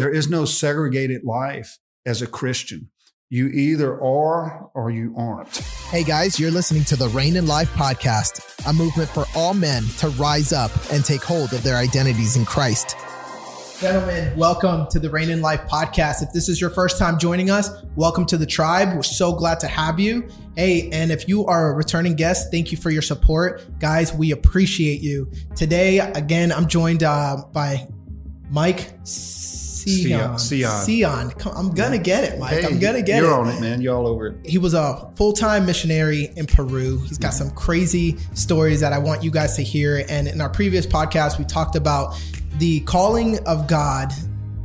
There is no segregated life as a Christian. You either are or you aren't. Hey guys, you're listening to the Reign in Life podcast, a movement for all men to rise up and take hold of their identities in Christ. Gentlemen, welcome to the Reign in Life podcast. If this is your first time joining us, welcome to the tribe. We're so glad to have you. Hey, and if you are a returning guest, thank you for your support. Guys, we appreciate you. Today, again, I'm joined uh, by Mike Sion. Sion. Sion. I'm gonna get it, Mike. Hey, I'm gonna get it. you're on it, man. You're all over it. He was a full-time missionary in Peru. He's got some crazy stories that I want you guys to hear. And in our previous podcast, we talked about the calling of God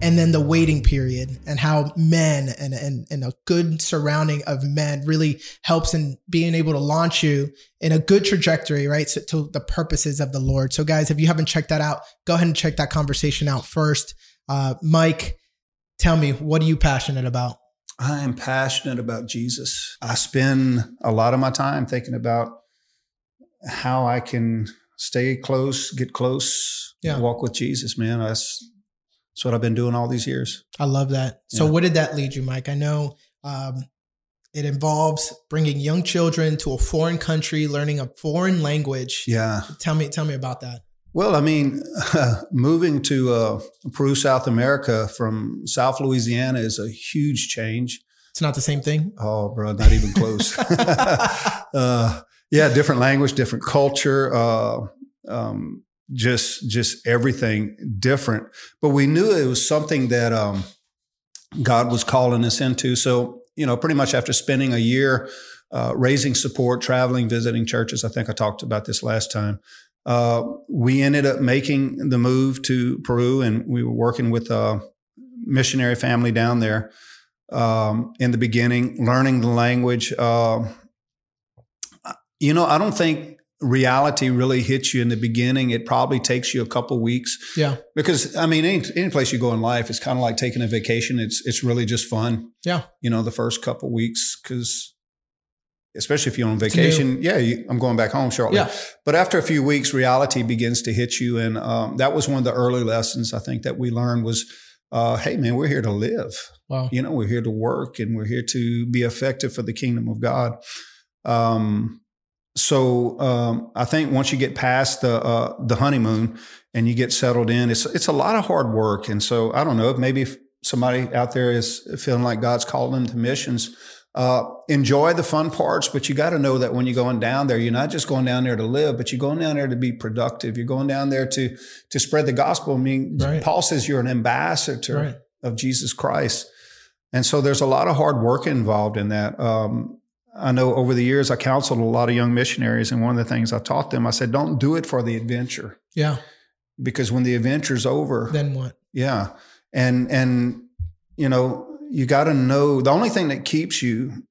and then the waiting period and how men and, and, and a good surrounding of men really helps in being able to launch you in a good trajectory, right? So, to the purposes of the Lord. So guys, if you haven't checked that out, go ahead and check that conversation out first. Uh, Mike, tell me, what are you passionate about? I am passionate about Jesus. I spend a lot of my time thinking about how I can stay close, get close, Yeah. walk with Jesus, man. That's that's what I've been doing all these years. I love that. So, Yeah. what did that lead you, Mike? I know um, it involves bringing young children to a foreign country, learning a foreign language. Yeah. Tell me, tell me about that. Well, I mean, moving to uh, Peru, South America from South Louisiana is a huge change. It's not the same thing. Oh, bro, not even close. uh, yeah, different language, different culture, uh, um, just just everything different. But we knew it was something that um, God was calling us into. So, you know, pretty much after spending a year uh, raising support, traveling, visiting churches, I think I talked about this last time. Uh, we ended up making the move to Peru, and we were working with a missionary family down there um, in the beginning, learning the language. Uh, you know, I don't think reality really hits you in the beginning. It probably takes you a couple weeks Yeah. because I mean, any, any place you go in life, it's kind of like taking a vacation. It's it's really just fun. Yeah. You know, the first couple weeks because. Especially if you're on vacation, yeah, you, I'm going back home shortly. Yeah. But after a few weeks, reality begins to hit you, and um, that was one of the early lessons I think that we learned was, uh, hey man, we're here to live. Wow. You know, we're here to work and we're here to be effective for the kingdom of God. Um, so um, I think once you get past the uh, the honeymoon and you get settled in, it's it's a lot of hard work. And so I don't know, if maybe somebody out there is feeling like God's calling them to missions. Uh, enjoy the fun parts, but you got to know that when you're going down there, you're not just going down there to live, but you're going down there to be productive. You're going down there to to spread the gospel. I mean, Right. Paul says you're an ambassador Right. of Jesus Christ. And so there's a lot of hard work involved in that. Um, I know over the years I counseled a lot of young missionaries, and one of the things I taught them, I said, don't do it for the adventure Yeah. because when the adventure's over, Then what? yeah, and and you know you got to know the only thing that keeps you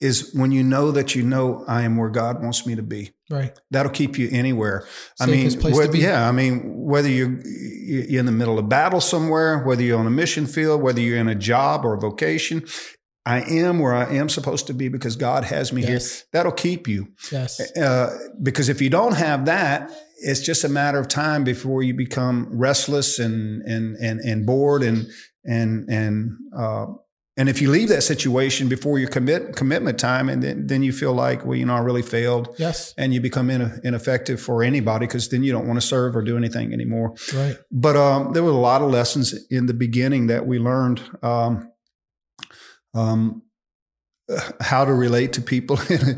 is when you know that you know I am where God wants me to be. Right. That'll keep you anywhere. I mean, Safest place to whether- yeah. I mean, whether you're, you're in the middle of battle somewhere, whether you're on a mission field, whether you're in a job or a vocation, I am where I am supposed to be because God has me Yes. here. That'll keep you. Yes. Uh, because if you don't have that, it's just a matter of time before you become restless and and and and bored and and and uh, and if you leave that situation before your commit commitment time, and then then you feel like, well, you know, I really failed, Yes. and you become in, ineffective for anybody because then you don't want to serve or do anything anymore. Right. But um, there were a lot of lessons in the beginning that we learned. Um, um, how to relate to people in a,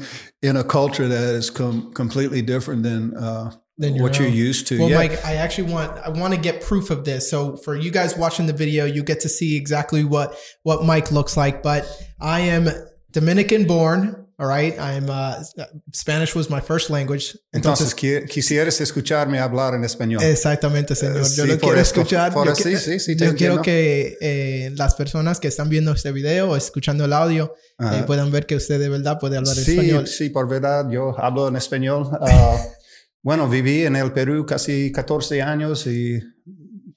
in a culture that is com- completely different than uh, Then your what you're used to. Well, yeah. Mike, I actually want I want to get proof of this. So for you guys watching the video, you get to see exactly what what Mike looks like. But I am Dominican born. All right, I'm uh, Spanish was my first language. Entonces, qui- quisieras escucharme hablar en español. Exactamente, señor. Yo Sí, lo quiero esto. escuchar. Yo así, sí, sí, yo quiero que eh, las personas que están viendo este video o escuchando el audio eh, puedan ver que usted de verdad puede hablar Sí, español. sí, por verdad, yo hablo en español. Ah, bueno, viví en el Perú casi 14 años y,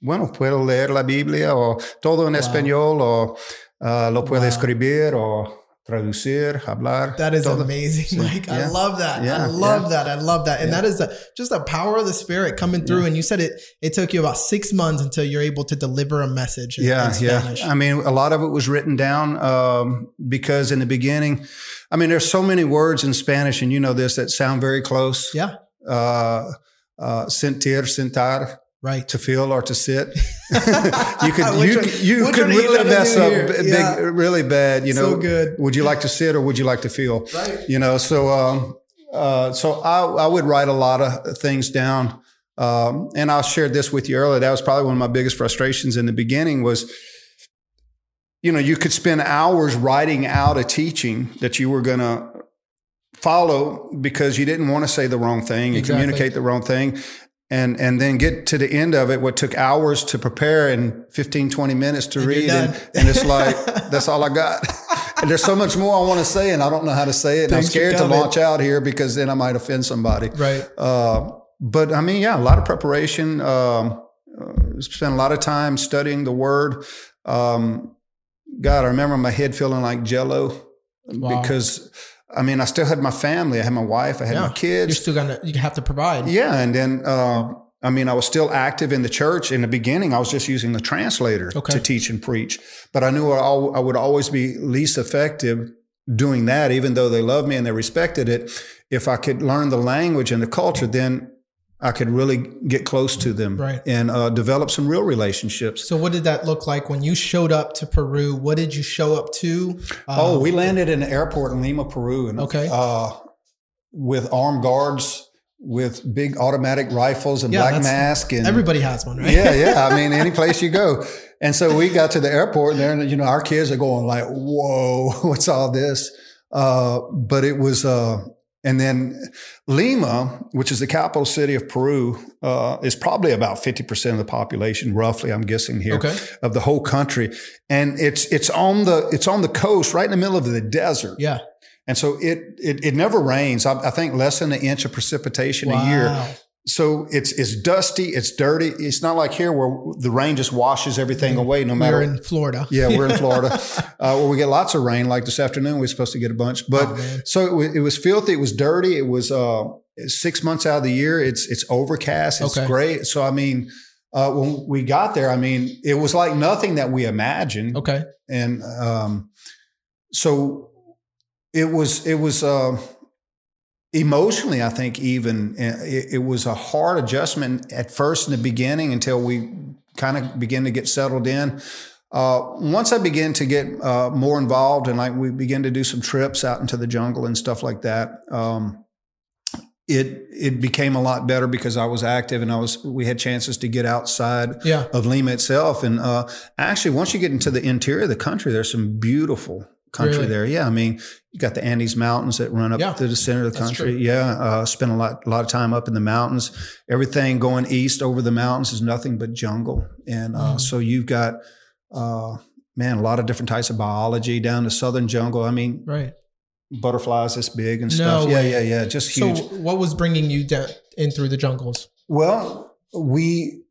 bueno, puedo leer la Biblia o todo en Wow. español o ah, lo puedo Wow. escribir o traducir, hablar. That is todo. amazing, Mike. I love that. I love yeah. that. I love that. And Yeah. that is a, just the power of the spirit coming through. And you said it. It took you about six months until you're able to deliver a message. In, yeah, in Spanish. yeah. I mean, a lot of it was written down um, because in the beginning, I mean, there's so many words in Spanish, and you know this that sound very close. Yeah. Uh, uh, sentir, sentar, Right. to feel or to sit. you could you, one- you could one are you really mess up b- big, really bad. You know, so good. would you like to sit or would you like to feel? Right. You know, so um, uh, so I, I would write a lot of things down. Um, and I shared this with you earlier. That was probably one of my biggest frustrations in the beginning was, you know, you could spend hours writing out a teaching that you were going to follow because you didn't want to say the wrong thing and Exactly. communicate the wrong thing. And, and then get to the end of it, what took hours to prepare and 15, 20 minutes to And read. And, and it's like, that's all I got. and there's so much more I want to say, and I don't know how to say it. And I'm scared to launch out here because then I might offend somebody. Right. Uh, but I mean, yeah, a lot of preparation. Um, uh, spent a lot of time studying the word. Um, God, I remember my head feeling like jello Wow. because I mean, I still had my family. I had my wife. I had Yeah. my kids. You're still gonna. You have to provide. Yeah, and then uh, I mean, I was still active in the church. In the beginning, I was just using the translator Okay. to teach and preach. But I knew I would always be least effective doing that, even though they loved me and they respected it. If I could learn the language and the culture, then I could really get close to them Right. and uh, develop some real relationships. So what did that look like when you showed up to Peru? What did you show up to? oh, Um, we landed in the airport in Lima, Peru, and Okay. uh, with armed guards with big automatic rifles and Yeah, black mask and everybody has one, right? yeah, yeah. I mean, any place you go. And so we got to the airport, and there, you know, our kids are going like, "Whoa, what's all this?" Uh, but it was, uh, and then Lima, which is the capital city of Peru, uh, is probably about fifty percent of the population, roughly. I'm guessing here Okay. of the whole country, and it's it's on the it's on the coast, right in the middle of the desert. Yeah. And so it it, it never rains. I, I think less than an inch of precipitation a year. So it's it's dusty, it's dirty. It's not like here where the rain just washes everything away, no matter. We're in Florida. yeah, we're in Florida, uh, where we get lots of rain. Like this afternoon, we're supposed to get a bunch. But Oh, so it was, it was filthy. It was dirty. It was uh, six months out of the year. It's it's overcast. It's Okay. great. So I mean, uh, when we got there, I mean, it was like nothing that we imagined Okay. and um, so it was it was uh, emotionally i think even uh, it, it was a hard adjustment at first in the beginning until we kind of began to get settled in uh, once i began to get uh, more involved and like we began to do some trips out into the jungle and stuff like that um, it it became a lot better because I was active and I was we had chances to get outside Yeah. of Lima itself. And uh, actually, once you get into the interior of the country, there's some beautiful country Really? there. Yeah, I mean, you got the Andes Mountains that run up Yeah, to the center of the country. true. Yeah, uh, spent a lot a lot of time up in the mountains. Everything going east over the mountains is nothing but jungle, and uh, Mm. so you've got. Uh, Man, a lot of different types of biology down the southern jungle. I mean, Right. butterflies this big and stuff. way. Yeah, yeah, yeah. Just huge. So what was bringing you down in through the jungles? Well, we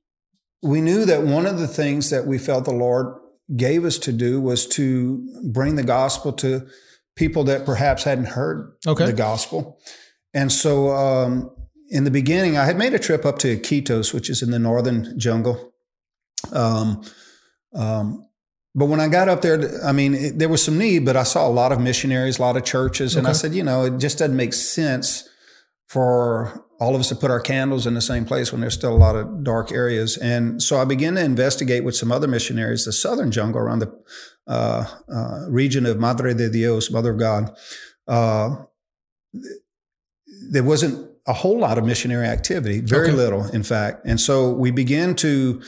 we knew that one of the things that we felt the Lord gave us to do was to bring the gospel to people that perhaps hadn't heard Okay. the gospel. And so um, in the beginning, I had made a trip up to Iquitos, which is in the northern jungle. Um, um, but when I got up there, I mean, it, there was some need, but I saw a lot of missionaries, a lot of churches. And I said, you know, it just doesn't make sense for all of us to put our candles in the same place when there's still a lot of dark areas. And so I began to investigate with some other missionaries the southern jungle around the uh, uh, region of Madre de Dios, Mother of God. Uh, there wasn't a whole lot of missionary activity, very Okay. little, in fact. And so we began to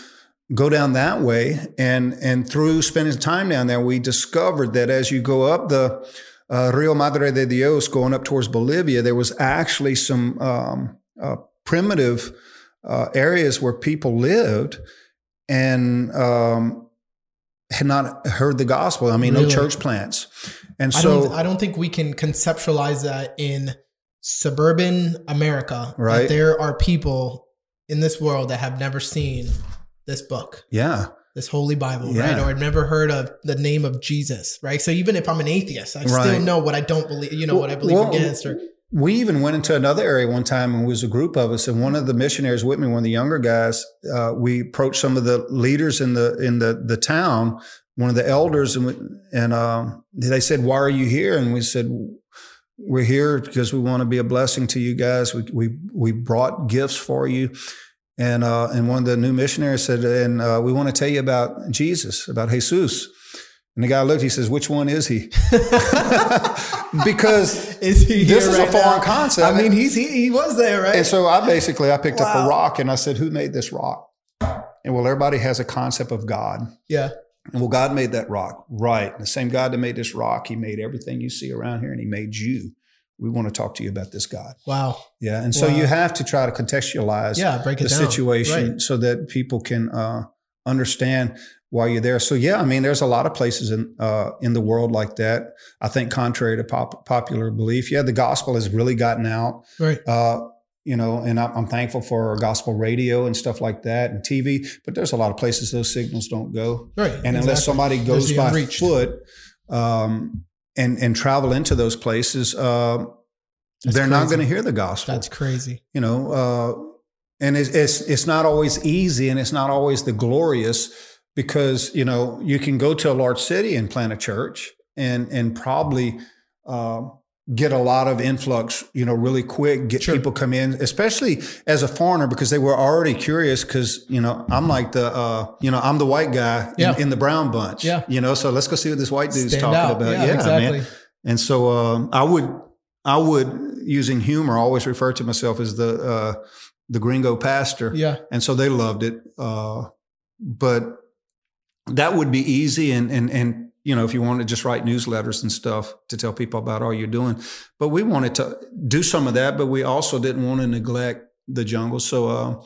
go down that way, and and through spending time down there, we discovered that as you go up the uh, Rio Madre de Dios, going up towards Bolivia, there was actually some um, uh, primitive uh, areas where people lived and um, had not heard the gospel. I mean, no church plants, and I so don't I don't think we can conceptualize that in suburban America. that Right. there are people in this world that have never seen this book. yeah. This holy Bible, Yeah. right? Or I've never heard of the name of Jesus, right? So even if I'm an atheist, I still know what I don't believe, you know, what I believe Well, against. Or we even went into another area one time and it was a group of us and one of the missionaries with me one of the younger guys uh, we approached some of the leaders in the in the the town one of the elders and we, and um, they said why are you here and we said we're here because we want to be a blessing to you guys we we, we brought gifts for you and uh, and one of the new missionaries said and uh, we want to tell you about jesus about jesus and the guy looked he says which one is he because is he this is right a foreign now? concept. I mean, he's he, he was there, right? And so I basically I picked up a rock and I said, "Who made this rock?" And well, everybody has a concept of God. yeah, And well, God made that rock, right? The same God that made this rock, He made everything you see around here, and He made you. We want to talk to you about this God. wow, Yeah, and so Wow. you have to try to contextualize yeah, break it the down. situation Right. so that people can uh, understand why you're there. So yeah, I mean, there's a lot of places in uh, in the world like that. I think, contrary to pop- popular belief, yeah, the gospel has really gotten out. right, Uh, you know, and I'm, I'm thankful for gospel radio and stuff like that and TV. But there's a lot of places those signals don't go, right. and unless somebody goes by foot um, and and travel into those places, uh, they're not going to hear the gospel That's crazy. you know uh, and it's, it's it's not always easy and it's not always the glorious because you know you can go to a large city and plant a church and and probably uh, get a lot of influx you know really quick get Sure. people come in especially as a foreigner because they were already curious because you know i'm like the uh, you know i'm the white guy Yeah. in, in the brown bunch Yeah. you know so let's go see what this white dude's Stand talking out. about Yeah, yeah, exactly. man and so um, I would, I would, using humor, always refer to myself as the uh, the gringo pastor. Yeah, And so they loved it. Uh, but that would be easy, and and and you know, if you want to just write newsletters and stuff to tell people about all you're doing. But we wanted to do some of that, but we also didn't want to neglect the jungle. So uh,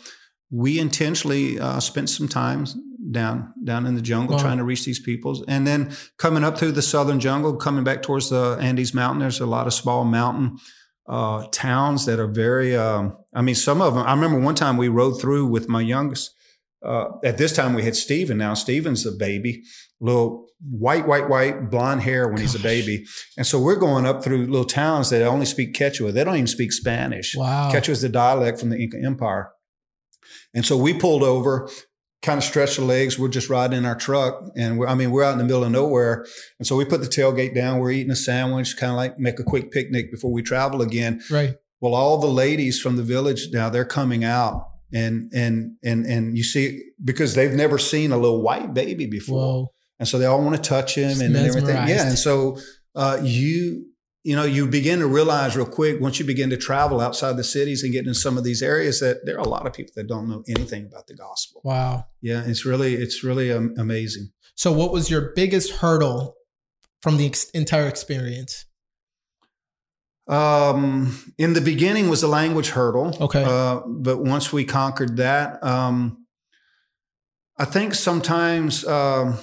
we intentionally uh, spent some time down down in the jungle Wow. trying to reach these peoples, and then coming up through the southern jungle, coming back towards the Andes Mountain. There's a lot of small mountain uh, towns that are very. Um, I mean, some of them. I remember one time we rode through with my youngest. Uh, at this time, we had Steven. Now Steven's a baby, little white, white, white, blonde hair when he's a baby, and so we're going up through little towns that only speak Quechua. They don't even speak Spanish. wow. Quechua is the dialect from the Inca Empire. And so we pulled over, kind of stretched the legs. We're just riding in our truck. And I mean, we're out in the middle of nowhere. And so we put the tailgate down. We're eating a sandwich, kind of like make a quick picnic before we travel again. Right. Well, all the ladies from the village now, they're coming out. And, and, and, and you see, because they've never seen a little white baby before. Whoa. And so they all want to touch him Just and everything. Yeah. And so uh, you, you know, you begin to realize real quick once you begin to travel outside the cities and get into some of these areas that there are a lot of people that don't know anything about the gospel. Wow. Yeah, it's really, it's really um, amazing. So, what was your biggest hurdle from the ex- entire experience? Um, in the beginning was the language hurdle. Okay. Uh, but once we conquered that, um, I think sometimes, um,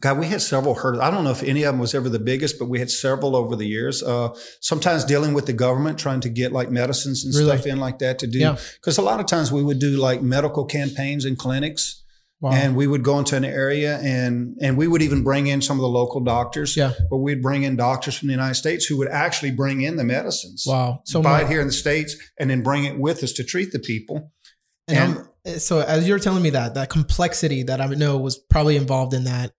God, we had several hurdles. I don't know if any of them was ever the biggest, but we had several over the years. Uh, sometimes dealing with the government, trying to get like medicines and Really? stuff in like that to do. Yeah. Because a lot of times we would do like medical campaigns and clinics. Wow. And we would go into an area and and we would even bring in some of the local doctors. Yeah. But we'd bring in doctors from the United States who would actually bring in the medicines. wow. So buy it here in the States and then bring it with us to treat the people. And, And- I'm- so as you're telling me that, that complexity that I know was probably involved in that,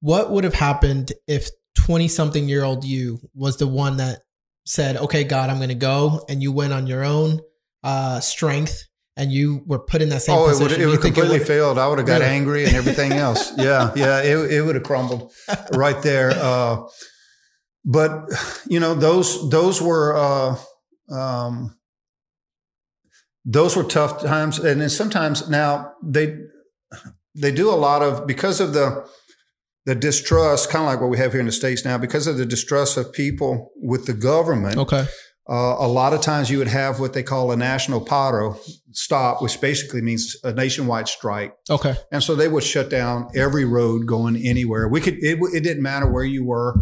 what would have happened if 20 something year old you was the one that said, okay, God, I'm going to go and you went on your own uh, strength and you were put in that same oh, it position? would, it would think completely failed. I would have got Really? angry and everything else. yeah, yeah, it, it would have crumbled right there. Uh, but you know, those those were uh, um, those were tough times, and then sometimes now they they do a lot of because of the the distrust, kind of like what we have here in the states now, because of the distrust of people with the government. Okay. Uh, a lot of times you would have what they call a national paro stop, which basically means a nationwide strike. Okay. And so they would shut down every road going anywhere. We could, it, it didn't matter where you were.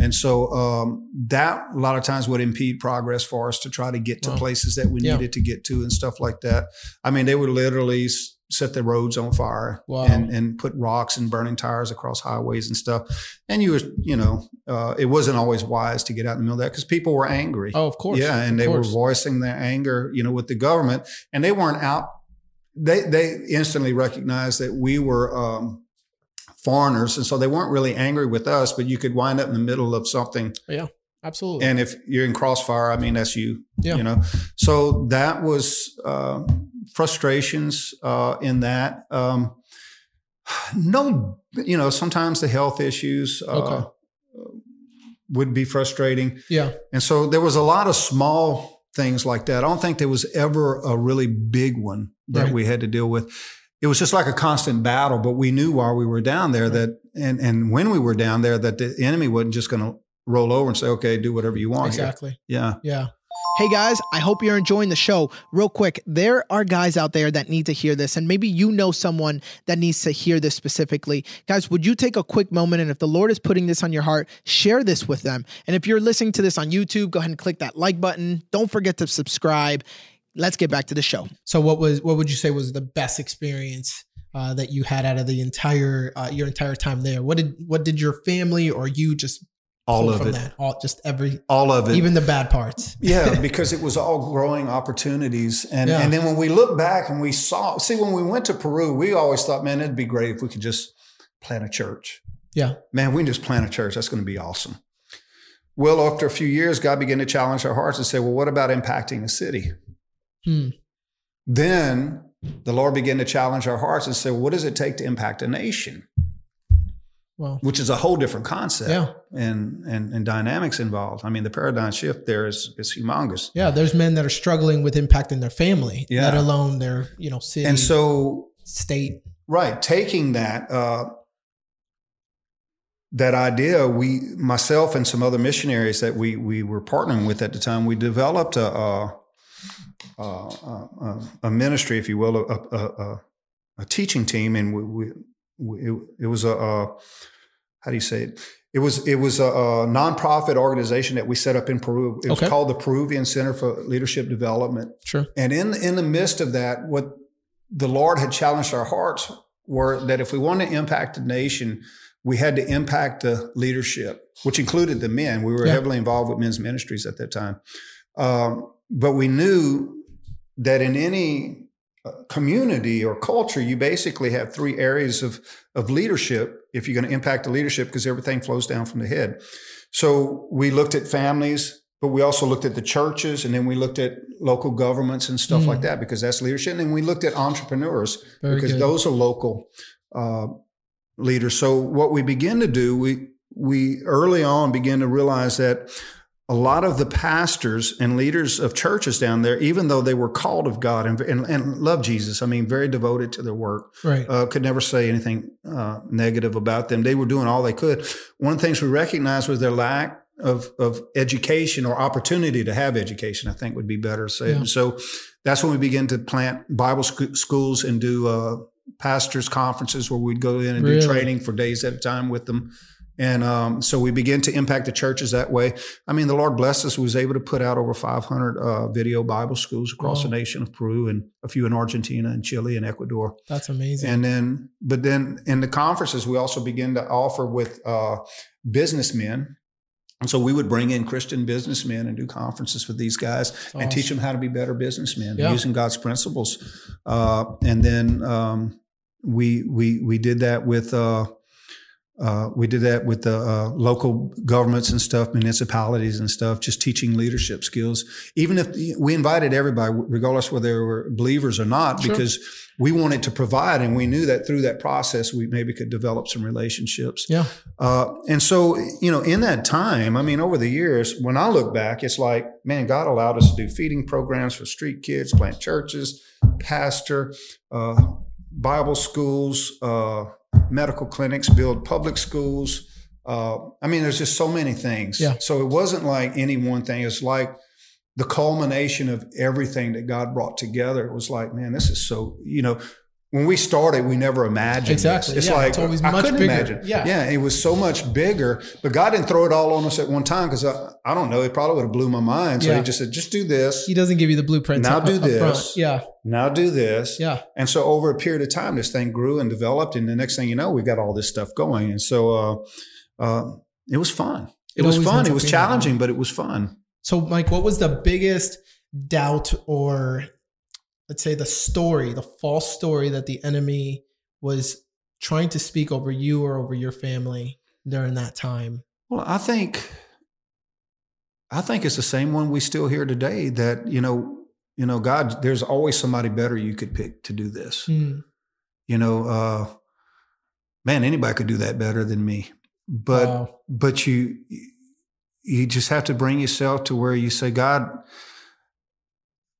And so um, that a lot of times would impede progress for us to try to get to Wow. places that we Yeah. needed to get to and stuff like that. I mean, they would literally set the roads on fire Wow. and, and put rocks and burning tires across highways and stuff. And you were, you know, uh, it wasn't always wise to get out in the middle of that because people were angry. Oh, of course. Yeah, and Of they course. were voicing their anger, you know, with the government, and they weren't out. They they instantly recognized that we were um, foreigners, and so they weren't really angry with us. But you could wind up in the middle of something, Yeah. Absolutely. and if you're in crossfire, I mean, that's you. Yeah. You know, so that was uh, frustrations uh, in that. Um, no, you know, sometimes the health issues uh, Okay. would be frustrating. yeah. And so there was a lot of small things like that. I don't think there was ever a really big one that Right. we had to deal with. It was just like a constant battle, but we knew while we were down there that, and, and when we were down there, that the enemy wasn't just going to roll over and say, okay, do whatever you want. here." Exactly. Yeah. Yeah. Hey guys, I hope you're enjoying the show. Real quick, there are guys out there that need to hear this, and maybe you know someone that needs to hear this specifically. Guys, would you take a quick moment and if the Lord is putting this on your heart, share this with them? And if you're listening to this on YouTube, go ahead and click that like button. Don't forget to subscribe. Let's get back to the show. So what was what would you say was the best experience uh, that you had out of the entire uh, your entire time there? What did what did your family or you just All pull of from it. that? All just every All of it. even the bad parts. yeah, because it was all growing opportunities. And Yeah. and then when we look back and we saw, see, when we went to Peru, we always thought, man, it'd be great if we could just plant a church. Yeah. Man, we can just plant a church. That's going to be awesome. Well, after a few years, God began to challenge our hearts and say, well, what about impacting a city? Hmm. Then the Lord began to challenge our hearts and say, well, what does it take to impact a nation? Well. Which is a whole different concept Yeah. and, and, and dynamics involved. I mean, the paradigm shift there is, is humongous. Yeah. There's men that are struggling with impacting their family, Yeah. let alone their you know city, And so state. Right. Taking that uh, that idea, we myself and some other missionaries that we we were partnering with at the time, we developed a a, a, a, a ministry, if you will, a, a, a, a teaching team, and we, we it, it was a, a how do you say it? It was it was a, a nonprofit organization that we set up in Peru. It was Okay. called the Peruvian Center for Leadership Development. Sure. And in in the midst of that, what the Lord had challenged our hearts were that if we wanted to impact the nation, we had to impact the leadership, which included the men. We were Yeah. heavily involved with men's ministries at that time. Um, but we knew that in any community or culture, you basically have three areas of, of leadership if you're going to impact the leadership because everything flows down from the head. So we looked at families, but we also looked at the churches and then we looked at local governments and stuff Mm. like that because that's leadership. And then we looked at entrepreneurs Very because good. those are local uh, leaders. So what we begin to do, we we early on begin to realize that a lot of the pastors and leaders of churches down there, even though they were called of God and, and, and love Jesus, I mean, very devoted to their work, Right. uh, could never say anything uh, negative about them. They were doing all they could. One of the things we recognized was their lack of, of education or opportunity to have education, I think would be better to say. Yeah. So that's when we began to plant Bible sc- schools and do uh, pastors' conferences where we'd go in and Really? do training for days at a time with them. And um, so we began to impact the churches that way. I mean, the Lord blessed us. We was able to put out over 500 uh, video Bible schools across Wow. the nation of Peru and a few in Argentina and Chile and Ecuador. That's amazing. And then, but then in the conferences, we also begin to offer with uh, businessmen. And so we would bring in Christian businessmen and do conferences for these guys That's and teach them how to be better businessmen Yeah. using God's principles. Uh, and then um, we we we did that with uh, we did that with the uh, local governments and stuff, municipalities and stuff, just teaching leadership skills. Even if we invited everybody, regardless whether they were believers or not, Sure. because we wanted to provide, and we knew that through that process we maybe could develop some relationships. Yeah. Uh, and so, you know, in that time, I mean, over the years, when I look back, it's like, man, God allowed us to do feeding programs for street kids, plant churches, pastor, uh, Bible schools, uh, medical clinics, build public schools. Uh, I mean, there's just so many things. Yeah. So it wasn't like any one thing. It's like the culmination of everything that God brought together. It was like, man, this is so, you know, when we started, we never imagined. Exactly. This. It's Yeah, like it's always I couldn't bigger. imagine. Yeah. yeah, it was so much bigger. But God didn't throw it all on us at one time because I, I don't know. It probably would have blew my mind. So Yeah. He just said, just do this. He doesn't give you the blueprint. Now up- do front. this. Yeah. Now do this. Yeah. And so over a period of time, this thing grew and developed, and the next thing you know, we've got all this stuff going. And so uh, uh, it was fun. It, It was fun. It was being that way. challenging, but it was fun. So, Mike, what was the biggest doubt or let's say the story, the false story that the enemy was trying to speak over you or over your family during that time? Well, I think I think it's the same one we still hear today. That you know, you know, God, there's always somebody better you could pick to do this. Hmm. You know, uh, man, anybody could do that better than me. But Wow. but you you just have to bring yourself to where you say, God,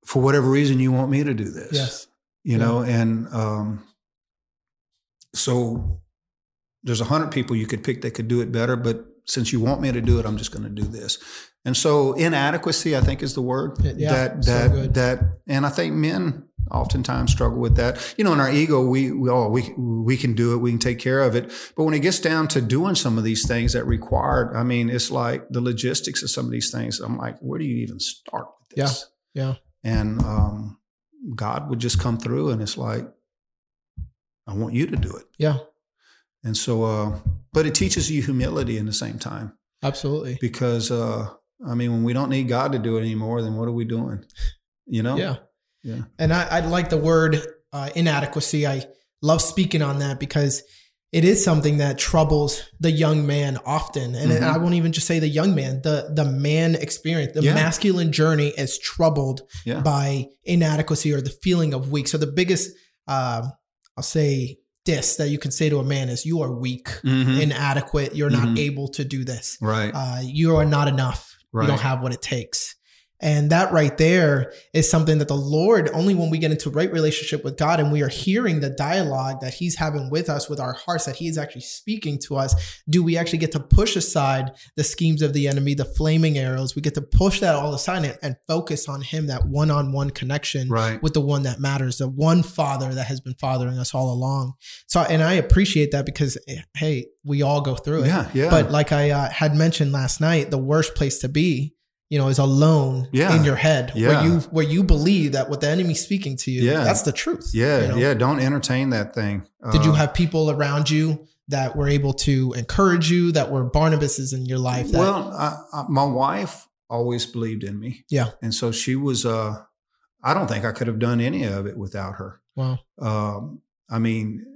for whatever reason, you want me to do this. yes. You Yeah. know, and um, so there's a hundred people you could pick that could do it better, but since you want me to do it, I'm just going to do this. And so inadequacy, I think, is the word Yeah, that that good. that, and I think men oftentimes struggle with that. You know, in our ego, we we oh we we can do it, we can take care of it. But when it gets down to doing some of these things that required I mean, it's like the logistics of some of these things. I'm like, where do you even start with this? Yeah. And um, God would just come through, and it's like, I want you to do it. Yeah. And so, uh, but it teaches you humility in the same time Absolutely. because, uh, I mean, when we don't need God to do it anymore, then what are we doing? You know? Yeah. Yeah. And I, I like the word uh, inadequacy. I love speaking on that because it is something that troubles the young man often. And Mhm. I won't even just say the young man, the the man experience, the Yeah. masculine journey is troubled Yeah. by inadequacy or the feeling of weak. So the biggest, um, I'll say, diss that you can say to a man is, "You are weak, Mhm. inadequate. You're not Mhm. able to do this. right. Uh, you are not enough. You don't have what it takes." And that right there is something that the Lord, only when we get into right relationship with God and we are hearing the dialogue that He's having with us, with our hearts, that He is actually speaking to us, do we actually get to push aside the schemes of the enemy, the flaming arrows? We get to push that all aside and, and focus on Him, that one on one connection right. with the one that matters, the one father that has been fathering us all along. So, and I appreciate that because, eh, hey, we all go through it. Yeah. Yeah. But like I uh, had mentioned last night, the worst place to be, you know, is alone Yeah. in your head, Yeah. where you where you believe that what the enemy's speaking to you, Yeah. that's the truth. yeah. you know? Yeah. Don't entertain that thing. Did you Uh, have people around you that were able to encourage you, that were Barnabases in your life? That, well, I, I, my wife always believed in me. Yeah. And so she was, uh, I don't think I could have done any of it without her. wow, um, I mean,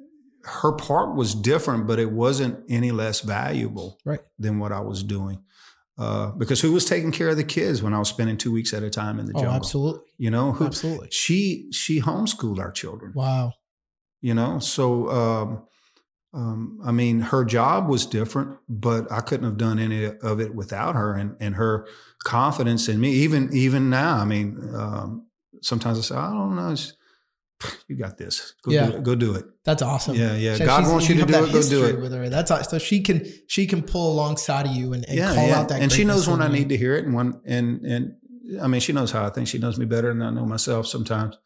her part was different, but it wasn't any less valuable Right. than what I was doing. Uh, because who was taking care of the kids when I was spending two weeks at a time in the oh, jungle? absolutely, You know, who, absolutely. she she homeschooled our children. Wow, You know, so um, um, I mean, her job was different, but I couldn't have done any of it without her and and her confidence in me. Even even now, I mean, um, sometimes I say, I don't know, it's, you got this. Go Yeah. do it. Go do it. that's awesome. Yeah, yeah. So God wants you to do it. Go do it. with her. That's aw- so she can she can pull alongside of you and, and yeah, call yeah. out that. and she knows when I need to hear it, and when and and I mean, she knows how I think. She knows me better than I know myself sometimes.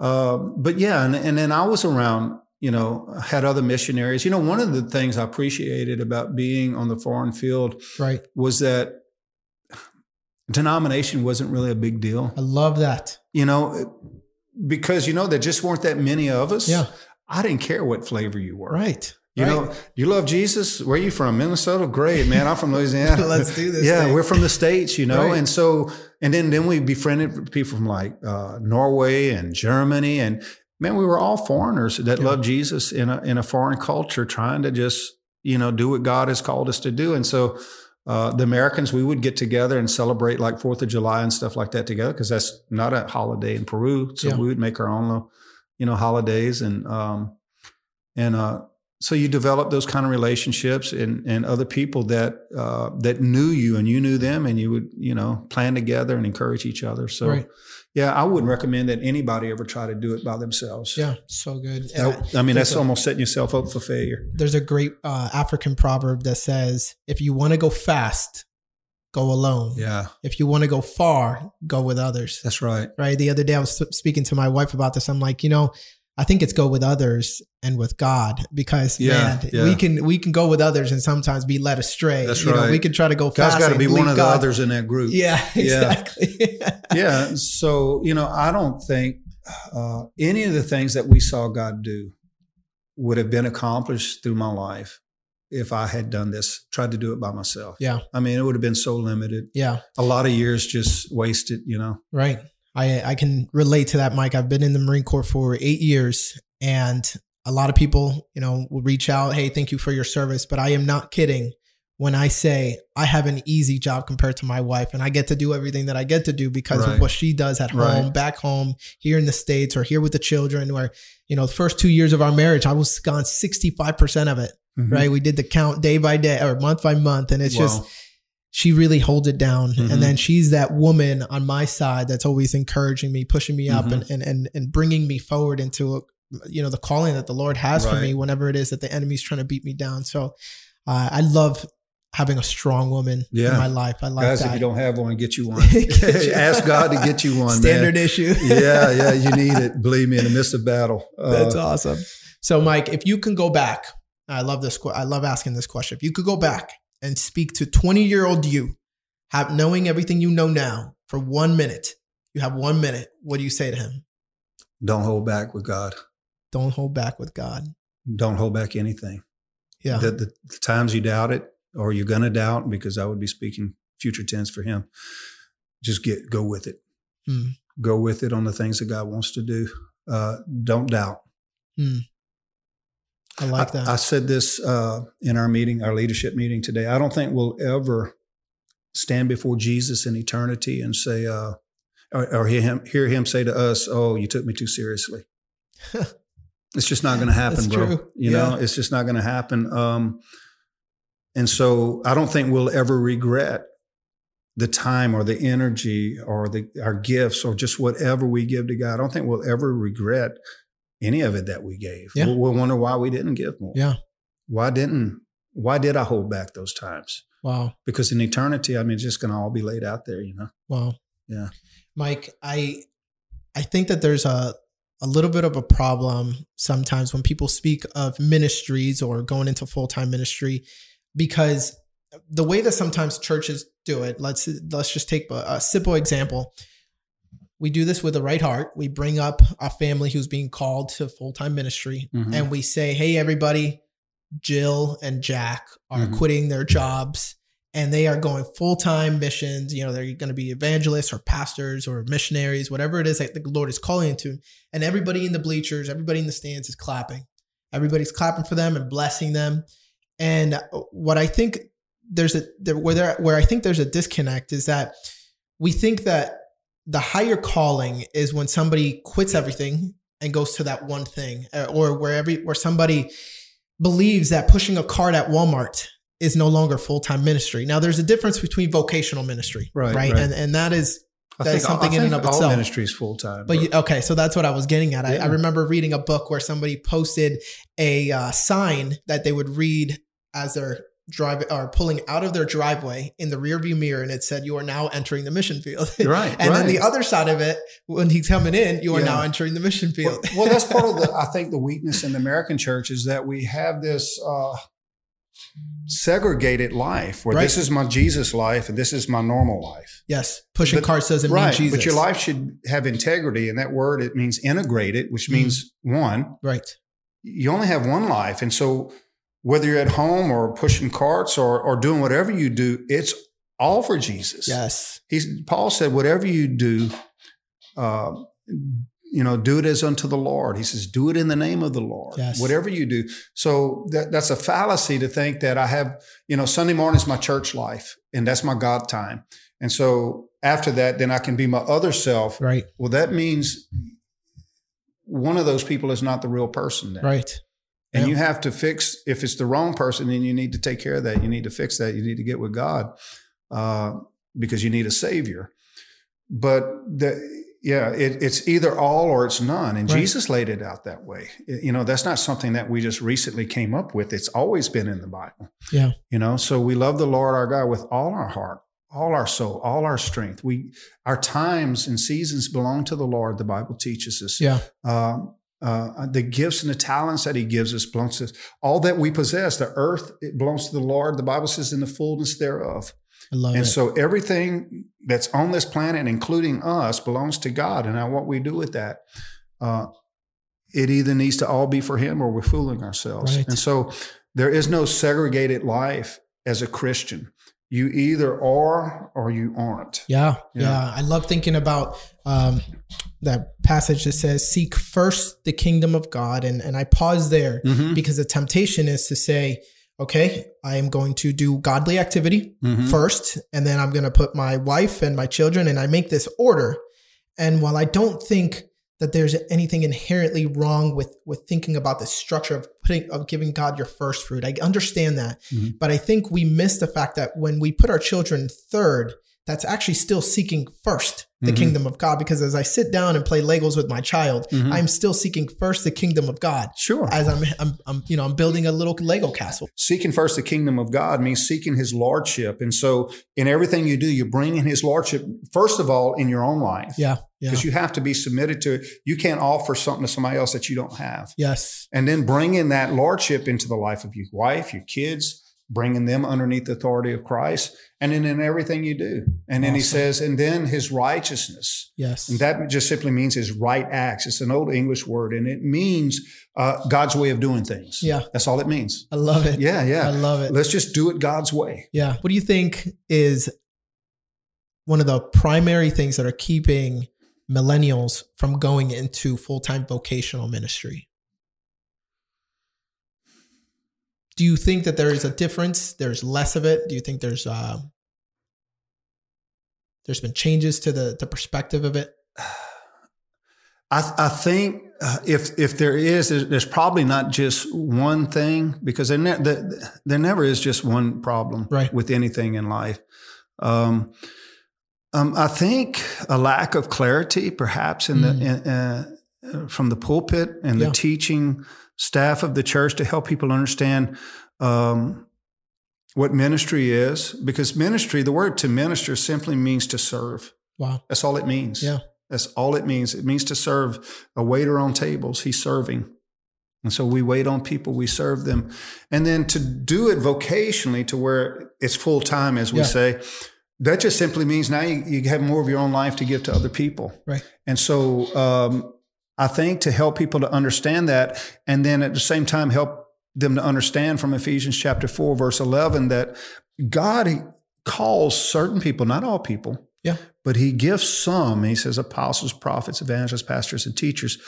Uh, but yeah, and and then I was around. You know, had other missionaries. You know, one of the things I appreciated about being on the foreign field Right, was that denomination wasn't really a big deal. I love that. You know, because you know there just weren't that many of us. Yeah, I didn't care what flavor you were. right. You right. know, you love Jesus. Where are you from? Minnesota. Great, man. I'm from Louisiana. Let's do this Yeah, thing. we're from the states. You know, Right. and so and then then we befriended people from like uh, Norway and Germany, and man, we were all foreigners that Yeah. love Jesus in a in a foreign culture, trying to just you know do what God has called us to do. And so uh, the Americans, we would get together and celebrate like Fourth of July and stuff like that together because that's not a holiday in Peru. So Yeah. we would make our own little, you know, holidays and um, and uh, so you develop those kind of relationships and and other people that uh, that knew you and you knew them and you would you know plan together and encourage each other. So Right. Yeah, I wouldn't recommend that anybody ever try to do it by themselves. Yeah, so good. I- That- I mean that's a- almost setting yourself up for failure. there's a great uh, African proverb that says, "If you want to go fast, go alone. Yeah, If you want to go far, go with others." that's right. Right. The other day, I was speaking to my wife about this. I'm like, you know, I think it's go with others and with God because Yeah, man, yeah. we can we can go with others and sometimes be led astray. That's You know, right. we can try to go God's fast. got to be one of the others in that group. Yeah, Yeah. exactly. yeah. So, you know, I don't think uh, any of the things that we saw God do would have been accomplished through my life if I had done this, tried to do it by myself. Yeah. I mean, it would have been so limited. yeah, A lot of years just wasted, you know. right. I I can relate to that, Mike. I've been in the Marine Corps for eight years, and a lot of people, you know, will reach out. Hey, thank you for your service, but I am not kidding when I say I have an easy job compared to my wife, and I get to do everything that I get to do because Right. of what she does at home, Right. back home, here in the states, or here with the children. Where you know, the first two years of our marriage, I was gone sixty five percent of it. Right, we did the count day by day or month by month, and it's just she really holds it down. Mhm. And then she's that woman on my side that's always encouraging me, pushing me up Mhm. and, and, and, and bringing me forward into, you know, the calling that the Lord has for me whenever it is that the enemy's trying to beat me down. So uh, I love having a strong woman Yeah. in my life. I like Guys, that. if you don't have one, get you one. Get you Ask. God to get you one. Standard man. issue. yeah, yeah, you need it. Believe me, in the midst of battle. Uh, That's awesome. So, Mike, if you can go back, I love this. I love asking this question. If you could go back and speak to 20 year old you, have knowing everything you know now for one minute, you have one minute. What do you say to him? don't hold back with God. Don't hold back with God. Don't hold back anything. Yeah. The, the, the times you doubt it, or you're gonna doubt, because I would be speaking future tense for him. Just get go with it. Hmm. Go with it on the things that God wants to do. Uh, don't doubt. I like that. I, I said this uh, in our meeting, our leadership meeting today. I don't think we'll ever stand before Jesus in eternity and say, uh, or, or hear him hear him say to us, "Oh, you took me too seriously." it's just not going to happen, bro. true. You Yeah. know, it's just not going to happen. Um, and so, I don't think we'll ever regret the time or the energy or the our gifts or just whatever we give to God. I don't think we'll ever regret any of it that we gave. Yeah. We'll, we'll wonder why we didn't give more. Yeah. Why didn't? Why did I hold back those times? wow. Because in eternity, I mean, it's just going to all be laid out there, you know. Wow. Yeah. Mike, I I think that there's a a little bit of a problem sometimes when people speak of ministries or going into full-time ministry because the way that sometimes churches do it, let's let's just take a, a simple example. We do this with the right heart. We bring up a family who's being called to full-time ministry Mhm. and we say, "Hey everybody, Jill and Jack are Mhm. quitting their jobs and they are going full time missions. You know, they're going to be evangelists or pastors or missionaries, whatever it is that the Lord is calling into. And everybody in the bleachers, everybody in the stands is clapping. Everybody's clapping for them and blessing them. And what I think there's a there, where there where I think there's a disconnect is that we think that the higher calling is when somebody quits everything and goes to that one thing, uh, or where every where somebody believes that pushing a cart at Walmart is no longer full time ministry. Now, there's a difference between vocational ministry, Right, right, right. and and that is I That is something in and of all itself. ministry is full time. But you, okay, so that's what I was getting at. I, I remember reading a book where somebody posted a uh, sign that they would read as they're driving or pulling out of their driveway in the rearview mirror, and it said, "You are now entering the mission field." right, and then the other side of it, when he's coming in, you are Yeah. now entering the mission well, field. well, that's part of the. I think the weakness in the American church is that we have this uh, segregated life where Right. this is my Jesus life and this is my normal life. yes, pushing But- carts doesn't mean right, Jesus. but your life should have integrity, and that word it means integrated, which Mm. means one. right? You only have one life, and so whether you're at home or pushing carts or or doing whatever you do, it's all for Jesus. Yes, He's Paul said, whatever you do, uh, you know, do it as unto the Lord. He says, do it in the name of the Lord. Yes. Whatever you do. So that, that's a fallacy to think that I have, you know, Sunday morning is my church life and that's my God time. And so after that, then I can be my other self. right, Well, that means one of those people is not the real person. Then. right. And Yeah. you have to fix, if it's the wrong person, then you need to take care of that. You need to fix that. You need to get with God uh, because you need a savior. But the, yeah, it, it's either all or it's none. And Right. Jesus laid it out that way. You know, that's not something that we just recently came up with. It's always been in the Bible. Yeah. You know, so we love the Lord our God with all our heart, all our soul, all our strength. We, our times and seasons belong to the Lord. The Bible teaches us. Yeah, Um, Uh, the gifts and the talents that he gives us belongs to us. All that we possess, the earth, it belongs to the Lord. The Bible says in the fullness thereof. I love and it. so everything that's on this planet, including us, belongs to God. And now what we do with that, uh, it either needs to all be for Him or we're fooling ourselves. Right. And so there is no segregated life as a Christian. You either are or you aren't. Yeah, yeah, Yeah. I love thinking about um, that passage that says, "Seek first the kingdom of God," and and I pause there Mhm. because the temptation is to say, "Okay, I am going to do godly activity Mhm. first, and then I'm going to put my wife and my children, and I make this order." And while I don't think that there's anything inherently wrong with with thinking about the structure of putting of giving God your first fruit, I understand that, Mhm. but I think we miss the fact that when we put our children third, that's actually still seeking first the Mhm. kingdom of God. Because as I sit down and play Legos with my child, Mhm. I'm still seeking first the kingdom of God. Sure. As I'm, I'm, I'm, you know, I'm building a little Lego castle. seeking first the kingdom of God means seeking his lordship. And so in everything you do, you bring in his lordship, first of all, in your own life. Yeah, yeah, Because you have to be submitted to it. You can't offer something to somebody else that you don't have. yes, And then bring in that lordship into the life of your wife, your kids, bringing them underneath the authority of Christ. And then in everything you do. And then he says, and then his righteousness. yes, And that just simply means his right acts. It's an old English word and it means uh, God's way of doing things. Yeah. That's all it means. I love it. Yeah, yeah. I love it. Let's just do it God's way. Yeah. What do you think is one of the primary things that are keeping millennials from going into full time vocational ministry? Do you think that there is a difference? There's less of it. Do you think there's uh, there's been changes to the the perspective of it? I, I think uh, if if there is, there's, probably not just one thing because there, ne- there, there never is just one problem Right. with anything in life. Um, um, I think a lack of clarity, perhaps, in the in, uh, uh, from the pulpit and Yeah. the teaching staff of the church to help people understand um, what ministry is, because ministry, the word to minister, simply means to serve. Wow. That's all it means. Yeah. That's all it means. It means to serve a waiter on tables. He's serving. And so we wait on people, we serve them. And then to do it vocationally to where it's full time, as we Yeah. say, that just simply means now you, you have more of your own life to give to other people. Right. And so um, I think to help people to understand that, and then at the same time help them to understand from Ephesians chapter 4, verse 11, that God calls certain people, not all people, Yeah. but he gives some, he says apostles, prophets, evangelists, pastors, and teachers,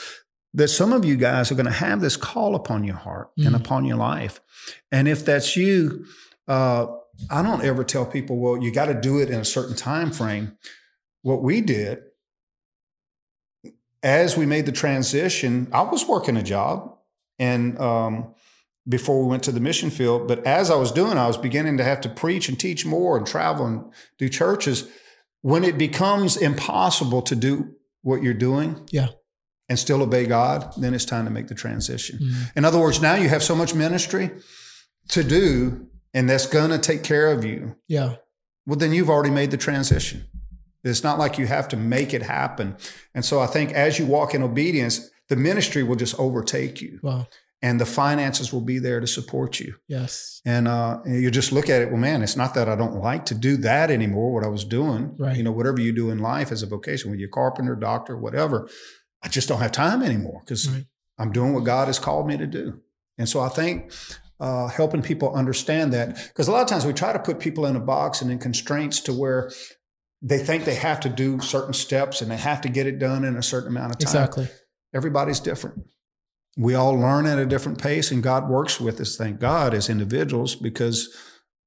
that some of you guys are going to have this call upon your heart and Mm. upon your life. And if that's you, uh, I don't ever tell people, well, you got to do it in a certain time frame. What we did as we made the transition, I was working a job and um, before we went to the mission field, but as I was doing, I was beginning to have to preach and teach more and travel and do churches. When it becomes impossible to do what you're doing, Yeah. and still obey God, then it's time to make the transition. Mm. In other words, now you have so much ministry to do, and that's going to take care of you. Yeah. Well, then you've already made the transition. It's not like you have to make it happen. And so I think as you walk in obedience, the ministry will just overtake you, Wow. and the finances will be there to support you. Yes. And uh, you just look at it. Well, man, it's not that I don't like to do that anymore. What I was doing, Right. you know, whatever you do in life as a vocation, whether you're a carpenter, doctor, whatever, I just don't have time anymore because Right. I'm doing what God has called me to do. And so I think uh, helping people understand that because a lot of times we try to put people in a box and in constraints to where they think they have to do certain steps and they have to get it done in a certain amount of time Exactly. everybody's different. We all learn at a different pace, and God works with us, thank God, as individuals because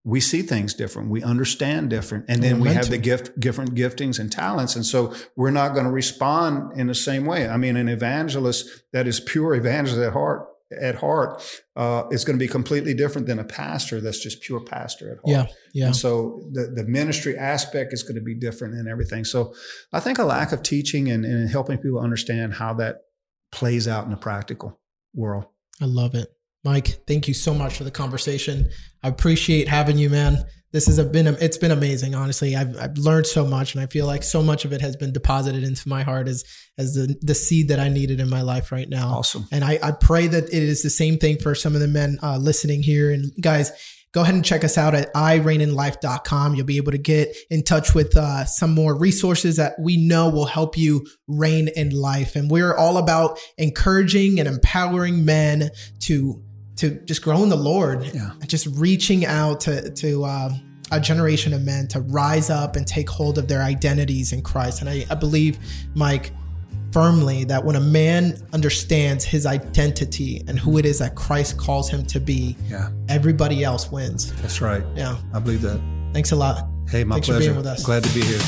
we see things different. We understand different. And then we have the gift, different giftings and talents. And so we're not going to respond in the same way. I mean, an evangelist that is pure evangelist at heart, at heart, uh, is going to be completely different than a pastor that's just pure pastor at heart. Yeah. Yeah. And so the, the ministry aspect is going to be different and everything. So I think a lack of teaching and, and helping people understand how that plays out in the practical world. I love it. Mike, thank you so much for the conversation. I appreciate having you, man. This has been it's been amazing. Honestly, I've, I've learned so much, and I feel like so much of it has been deposited into my heart as as the the seed that I needed in my life right now. Awesome. And I, I pray that it is the same thing for some of the men uh, listening here. And guys, go ahead and check us out at ireigninlife.com. You'll be able to get in touch with uh, some more resources that we know will help you reign in life. And we're all about encouraging and empowering men to to just grow in the Lord, Yeah. just reaching out to to uh, a generation of men to rise up and take hold of their identities in Christ. And I, I believe, Mike, firmly that when a man understands his identity and who it is that Christ calls him to be, Yeah, everybody else wins. that's right. Yeah. I believe that. Thanks a lot. Hey, my Thanks for pleasure. being with us. Glad to be here.